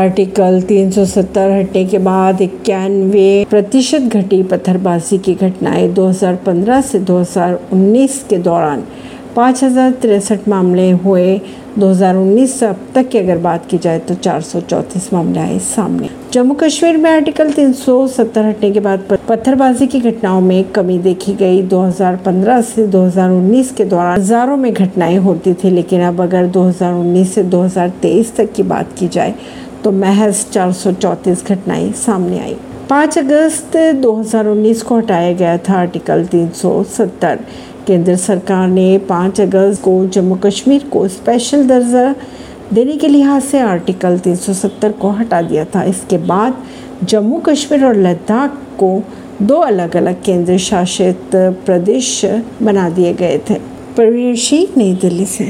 Article 370 हटने के बाद इक्यानवे प्रतिशत घटी पत्थरबाजी की घटनाएँ 2015 से 2019 के दौरान। पाँच हज़ार मामले हुए। 2019 से अब तक की अगर बात की जाए तो चार मामले आए सामने। जम्मू कश्मीर में आर्टिकल 370 हटने के बाद पत्थरबाजी की घटनाओं में कमी देखी गई। 2015 से 2019 के दौरान हज़ारों में घटनाएँ होती थी, लेकिन अब अगर 2019 से 2023 तक की बात की जाए तो महज चार घटनाएँ सामने आई। 5 अगस्त 2019 को हटाया गया था आर्टिकल 370 केंद्र सरकार ने 5 अगस्त को जम्मू कश्मीर को स्पेशल दर्जा देने के लिहाज से आर्टिकल 370 को हटा दिया था। इसके बाद जम्मू कश्मीर और लद्दाख को दो अलग अलग केंद्र शासित प्रदेश बना दिए गए थे। परवीन सिंह, नई दिल्ली से।